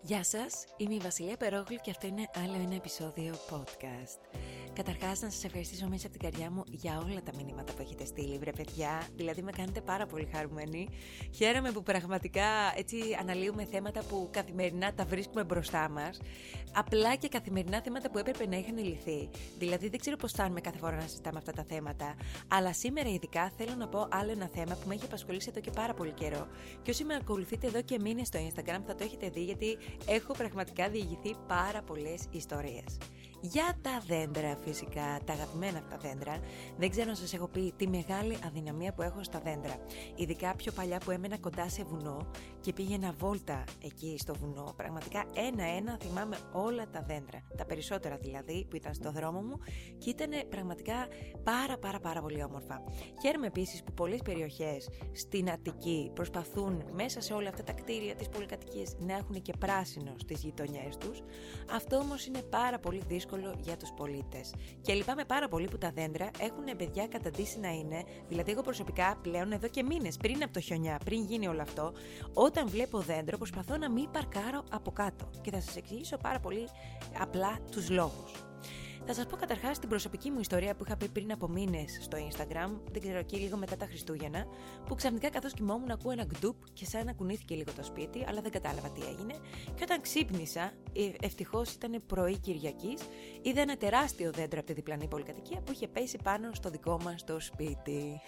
Γεια σας, είμαι η Βασιλεία Περόγλου και αυτό είναι άλλο ένα επεισόδιο podcast. Καταρχάς, να σας ευχαριστήσω μέσα από την καρδιά μου για όλα τα μηνύματα που έχετε στείλει, βρε παιδιά. Δηλαδή, με κάνετε πάρα πολύ χαρούμενοι. Χαίρομαι που πραγματικά έτσι αναλύουμε θέματα που καθημερινά τα βρίσκουμε μπροστά μας. Απλά και καθημερινά θέματα που έπρεπε να είχαν λυθεί. Δηλαδή, δεν ξέρω πώς φτάνουμε κάθε φορά να συζητάμε αυτά τα θέματα. Αλλά σήμερα, ειδικά, θέλω να πω άλλο ένα θέμα που με έχει απασχολήσει εδώ και πάρα πολύ καιρό. Και όσοι με ακολουθείτε εδώ και μήνες στο Instagram θα το έχετε δει, γιατί έχω πραγματικά διηγηθεί πάρα πολλές ιστορίες για τα δέντρα φυσικά, τα αγαπημένα αυτά δέντρα. Δεν ξέρω να σας έχω πει τη μεγάλη αδυναμία που έχω στα δέντρα. Ειδικά πιο παλιά που έμενα κοντά σε βουνό και πήγαινα βόλτα εκεί στο βουνό. Πραγματικά ένα-ένα θυμάμαι όλα τα δέντρα. Τα περισσότερα δηλαδή που ήταν στο δρόμο μου και ήταν πραγματικά πάρα πάρα πάρα πολύ όμορφα. Χαίρομαι επίσης που πολλές περιοχές στην Αττική προσπαθούν μέσα σε όλα αυτά τα κτίρια της πολυκατοικίας να έχουν και πράσινο στις γειτονιές τους. Αυτό όμως είναι πάρα πολύ δύσκολο για τους πολίτες. Και λυπάμαι πάρα πολύ που τα δέντρα έχουν παιδιά καταντήσει να είναι, δηλαδή εγώ προσωπικά πλέον εδώ και μήνες πριν από το χιονιά, πριν γίνει όλο αυτό, όταν βλέπω δέντρο προσπαθώ να μην παρκάρω από κάτω. Και θα σας εξηγήσω πάρα πολύ απλά τους λόγους. Θα σας πω καταρχάς την προσωπική μου ιστορία που είχα πει πριν από μήνες στο Instagram, δεν ξέρω εκεί λίγο μετά τα Χριστούγεννα, που ξαφνικά καθώς κοιμόμουν ακούω ένα γκντουπ και σαν να κουνήθηκε λίγο το σπίτι, αλλά δεν κατάλαβα τι έγινε. Και όταν ξύπνησα, ε, ευτυχώς ήταν πρωί Κυριακής, είδα ένα τεράστιο δέντρο από τη διπλανή πολυκατοικία που είχε πέσει πάνω στο δικό μας το σπίτι.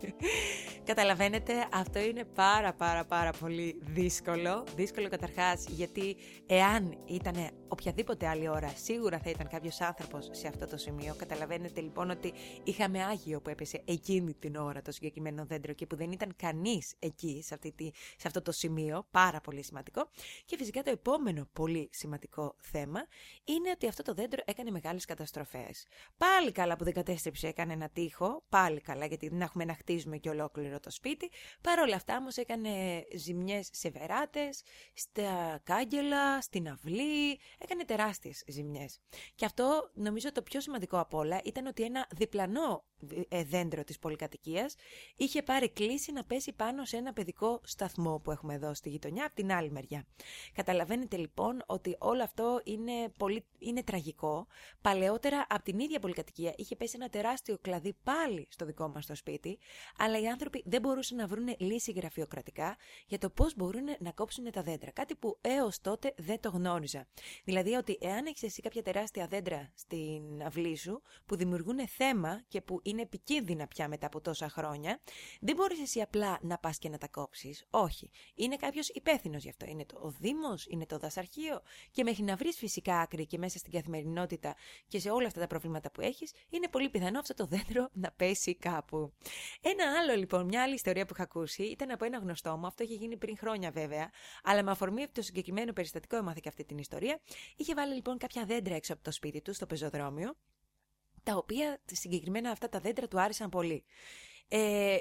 Καταλαβαίνετε, αυτό είναι πάρα πάρα πάρα πολύ δύσκολο. Δύσκολο καταρχάς γιατί εάν ήταν οποιαδήποτε άλλη ώρα, σίγουρα θα ήταν κάποιος άνθρωπος σε αυτό το σημείο. Καταλαβαίνετε λοιπόν ότι είχαμε άγιο που έπεσε εκείνη την ώρα το συγκεκριμένο δέντρο και που δεν ήταν κανείς εκεί, σε, αυτή τη, σε αυτό το σημείο. Πάρα πολύ σημαντικό. Και φυσικά το επόμενο πολύ σημαντικό θέμα είναι ότι αυτό το δέντρο έκανε μεγάλες καταστροφές. Πάλι καλά που δεν κατέστρεψε, έκανε ένα τείχο. Πάλι καλά, γιατί δεν έχουμε να χτίζουμε και ολόκληρο το σπίτι. Παρ' όλα αυτά όμως έκανε ζημιές σε βεράτε, στα κάγκελα, στην αυλή. Έκανε τεράστιες ζημιές. Και αυτό νομίζω το πιο σημαντικό από όλα ήταν ότι ένα διπλανό ε, δέντρο της πολυκατοικίας είχε πάρει κλίση να πέσει πάνω σε ένα παιδικό σταθμό που έχουμε εδώ στη γειτονιά από την άλλη μεριά. Καταλαβαίνετε λοιπόν ότι όλο αυτό είναι, πολύ, είναι τραγικό. Παλαιότερα από την ίδια πολυκατοικία είχε πέσει ένα τεράστιο κλαδί πάλι στο δικό μας το σπίτι, αλλά οι άνθρωποι δεν μπορούσαν να βρουν λύση γραφειοκρατικά για το πώς μπορούν να κόψουν τα δέντρα. Κάτι που έως τότε δεν το γνώριζα. Δηλαδή ότι εάν έχεις εσύ κάποια τεράστια δέντρα στην αυλή σου που δημιουργούν θέμα και που είναι επικίνδυνα πια μετά από τόσα χρόνια, δεν μπορείς εσύ απλά να πας και να τα κόψεις. Όχι. Είναι κάποιος υπεύθυνος γι' αυτό. Είναι το, ο Δήμος, είναι το δασαρχείο. Και μέχρι να βρεις φυσικά άκρη και μέσα στην καθημερινότητα και σε όλα αυτά τα προβλήματα που έχεις, είναι πολύ πιθανό αυτό το δέντρο να πέσει κάπου. Ένα άλλο λοιπόν, μια άλλη ιστορία που είχα ακούσει ήταν από ένα γνωστό μου, αυτό είχε γίνει πριν χρόνια βέβαια, αλλά με αφορμή από το συγκεκριμένο περιστατικό έμαθε και αυτή την ιστορία. Είχε βάλει λοιπόν κάποια δέντρα έξω από το σπίτι του, στο πεζοδρόμιο, τα οποία συγκεκριμένα αυτά τα δέντρα του άρεσαν πολύ. Ε,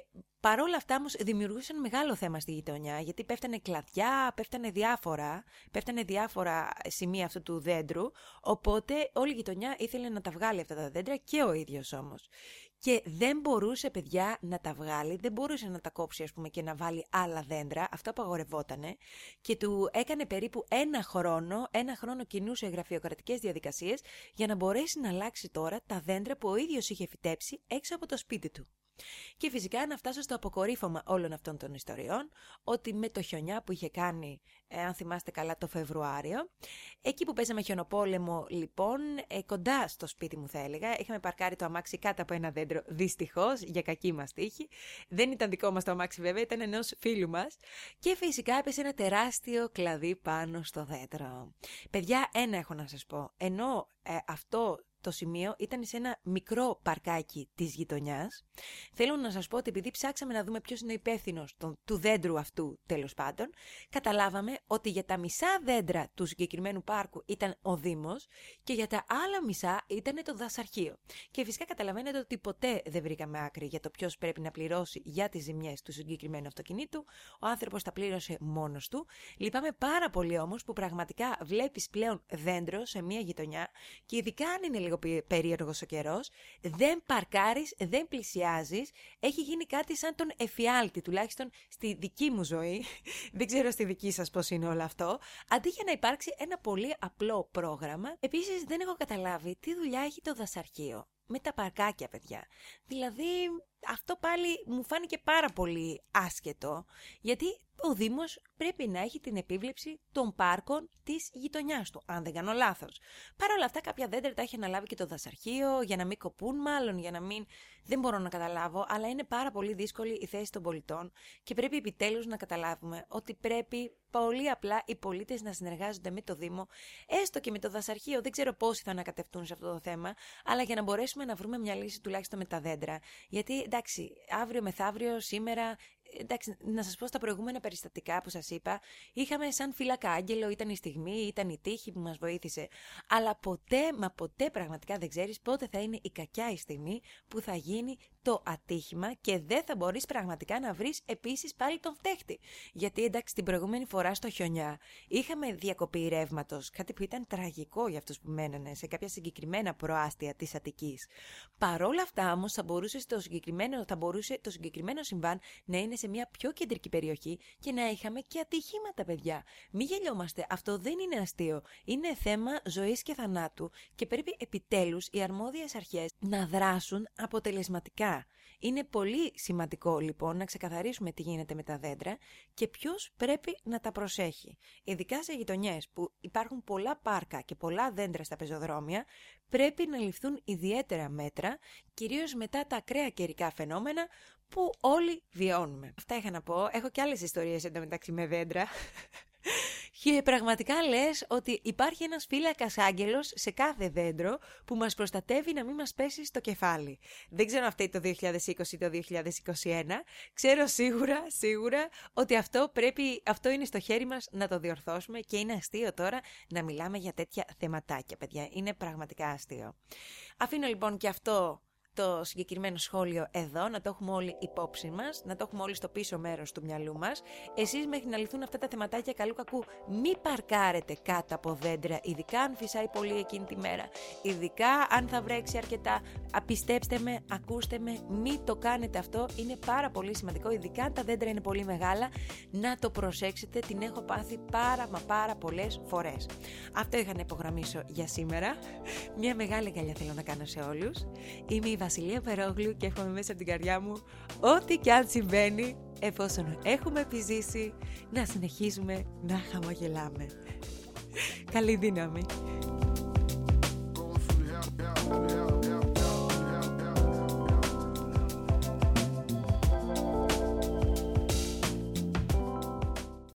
Παρ' όλα αυτά όμως δημιουργούσαν μεγάλο θέμα στη γειτονιά, γιατί πέφτανε κλαδιά, πέφτανε διάφορα, πέφτανε διάφορα σημεία αυτού του δέντρου, οπότε όλη η γειτονιά ήθελε να τα βγάλει αυτά τα δέντρα και ο ίδιος όμως. Και δεν μπορούσε, παιδιά, να τα βγάλει, δεν μπορούσε να τα κόψει, ας πούμε, και να βάλει άλλα δέντρα. Αυτό απαγορευότανε. Και του έκανε περίπου ένα χρόνο, ένα χρόνο κινούσε γραφειοκρατικές διαδικασίες για να μπορέσει να αλλάξει τώρα τα δέντρα που ο ίδιος είχε φυτέψει έξω από το σπίτι του. Και φυσικά να φτάσω στο αποκορύφωμα όλων αυτών των ιστοριών, ότι με το χιονιά που είχε κάνει, ε, αν θυμάστε καλά, το Φεβρουάριο, εκεί που παίζαμε χιονοπόλεμο, λοιπόν, ε, κοντά στο σπίτι μου θα έλεγα, είχαμε παρκάρει το αμάξι κάτω από ένα δέντρο, δυστυχώς, για κακή μας τύχη. Δεν ήταν δικό μας το αμάξι, βέβαια, ήταν ενός φίλου μας. Και φυσικά έπεσε ένα τεράστιο κλαδί πάνω στο δέντρο. Παιδιά, ένα έχω να σας πω. Ενώ ε, αυτό το σημείο ήταν σε ένα μικρό παρκάκι της γειτονιάς. Θέλω να σας πω ότι επειδή ψάξαμε να δούμε ποιος είναι ο υπεύθυνος του δέντρου αυτού τέλος πάντων, καταλάβαμε ότι για τα μισά δέντρα του συγκεκριμένου πάρκου ήταν ο Δήμος και για τα άλλα μισά ήταν το δασαρχείο. Και φυσικά καταλαβαίνετε ότι ποτέ δεν βρήκαμε άκρη για το ποιος πρέπει να πληρώσει για τις ζημιές του συγκεκριμένου αυτοκινήτου. Ο άνθρωπος τα πλήρωσε μόνος του. Λυπάμαι πάρα πολύ όμως που πραγματικά βλέπεις πλέον δέντρο σε μια γειτονιά και ειδικά αν είναι λίγο λίγο περίεργος ο καιρός. Δεν παρκάρεις, δεν πλησιάζεις. Έχει γίνει κάτι σαν τον εφιάλτη, τουλάχιστον στη δική μου ζωή. δεν ξέρω στη δική σας πώς είναι όλο αυτό. Αντί για να υπάρξει ένα πολύ απλό πρόγραμμα, επίσης δεν έχω καταλάβει τι δουλειά έχει το δασαρχείο με τα παρκάκια, παιδιά. Δηλαδή, αυτό πάλι μου φάνηκε πάρα πολύ άσχετο, γιατί ο Δήμος πρέπει να έχει την επίβλεψη των πάρκων της γειτονιάς του, αν δεν κάνω λάθος. Παρ' όλα αυτά κάποια δέντρα τα έχει αναλάβει και το δασαρχείο, για να μην κοπούν μάλλον, για να μην... Δεν μπορώ να καταλάβω, αλλά είναι πάρα πολύ δύσκολη η θέση των πολιτών και πρέπει επιτέλους να καταλάβουμε ότι πρέπει πολύ απλά οι πολίτες να συνεργάζονται με το Δήμο, έστω και με το δασαρχείο, δεν ξέρω πόσοι θα ανακατευτούν σε αυτό το θέμα, αλλά για να μπορέσουμε να βρούμε μια λύση τουλάχιστον με τα δέντρα. Γιατί εντάξει, αύριο μεθαύριο, σήμερα εντάξει, να σας πω στα προηγούμενα περιστατικά που σας είπα, είχαμε σαν φύλακα άγγελο, ήταν η στιγμή, ήταν η τύχη που μας βοήθησε. Αλλά ποτέ, μα ποτέ πραγματικά δεν ξέρεις πότε θα είναι η κακιά η στιγμή που θα γίνει το ατύχημα και δεν θα μπορείς πραγματικά να βρεις επίσης πάλι τον φταίχτη. Γιατί εντάξει, την προηγούμενη φορά στο χιονιά είχαμε διακοπή ρεύματος, κάτι που ήταν τραγικό για αυτούς που μένανε σε κάποια συγκεκριμένα προάστια της Αττικής. Παρόλα αυτά όμως θα μπορούσε το συγκεκριμένο, θα μπορούσε το συγκεκριμένο συμβάν να είναι σε μια πιο κεντρική περιοχή και να είχαμε και ατυχήματα, παιδιά. Μη γελιόμαστε, αυτό δεν είναι αστείο. Είναι θέμα ζωής και θανάτου και πρέπει επιτέλους οι αρμόδιες αρχές να δράσουν αποτελεσματικά. Είναι πολύ σημαντικό λοιπόν να ξεκαθαρίσουμε τι γίνεται με τα δέντρα και ποιος πρέπει να τα προσέχει. Ειδικά σε γειτονιές που υπάρχουν πολλά πάρκα και πολλά δέντρα στα πεζοδρόμια, πρέπει να ληφθούν ιδιαίτερα μέτρα, κυρίως μετά τα ακραία καιρικά φαινόμενα που όλοι βιώνουμε. Αυτά είχα να πω. Έχω και άλλες ιστορίες εντωμεταξύ με δέντρα. Και πραγματικά λες ότι υπάρχει ένας φύλακας άγγελος σε κάθε δέντρο που μας προστατεύει να μην μας πέσει στο κεφάλι. Δεν ξέρω αν αυτή το 2020 ή το 2021. Ξέρω σίγουρα, σίγουρα ότι αυτό, πρέπει, αυτό είναι στο χέρι μας να το διορθώσουμε και είναι αστείο τώρα να μιλάμε για τέτοια θεματάκια, παιδιά. Είναι πραγματικά αστείο. Αφήνω λοιπόν και αυτό το συγκεκριμένο σχόλιο εδώ, να το έχουμε όλοι υπόψη μας, να το έχουμε όλοι στο πίσω μέρος του μυαλού μας. Εσείς μέχρι να λυθούν αυτά τα θεματάκια καλού κακού, μη παρκάρετε κάτω από δέντρα, ειδικά αν φυσάει πολύ εκείνη τη μέρα. Ειδικά αν θα βρέξει αρκετά. Απιστέψτε με, ακούστε με, μη το κάνετε αυτό. Είναι πάρα πολύ σημαντικό, ειδικά αν τα δέντρα είναι πολύ μεγάλα, να το προσέξετε. Την έχω πάθει πάρα μα πάρα πολλές φορές. Αυτό είχα να υπογραμμίσω για σήμερα. Μια μεγάλη καλιά θέλω να κάνω σε όλους. Είμαι η Βασιλεία Περόγλου και εύχομαι μέσα από την καρδιά μου ό,τι και αν συμβαίνει εφόσον έχουμε επιζήσει να συνεχίζουμε να χαμογελάμε. Καλή δύναμη!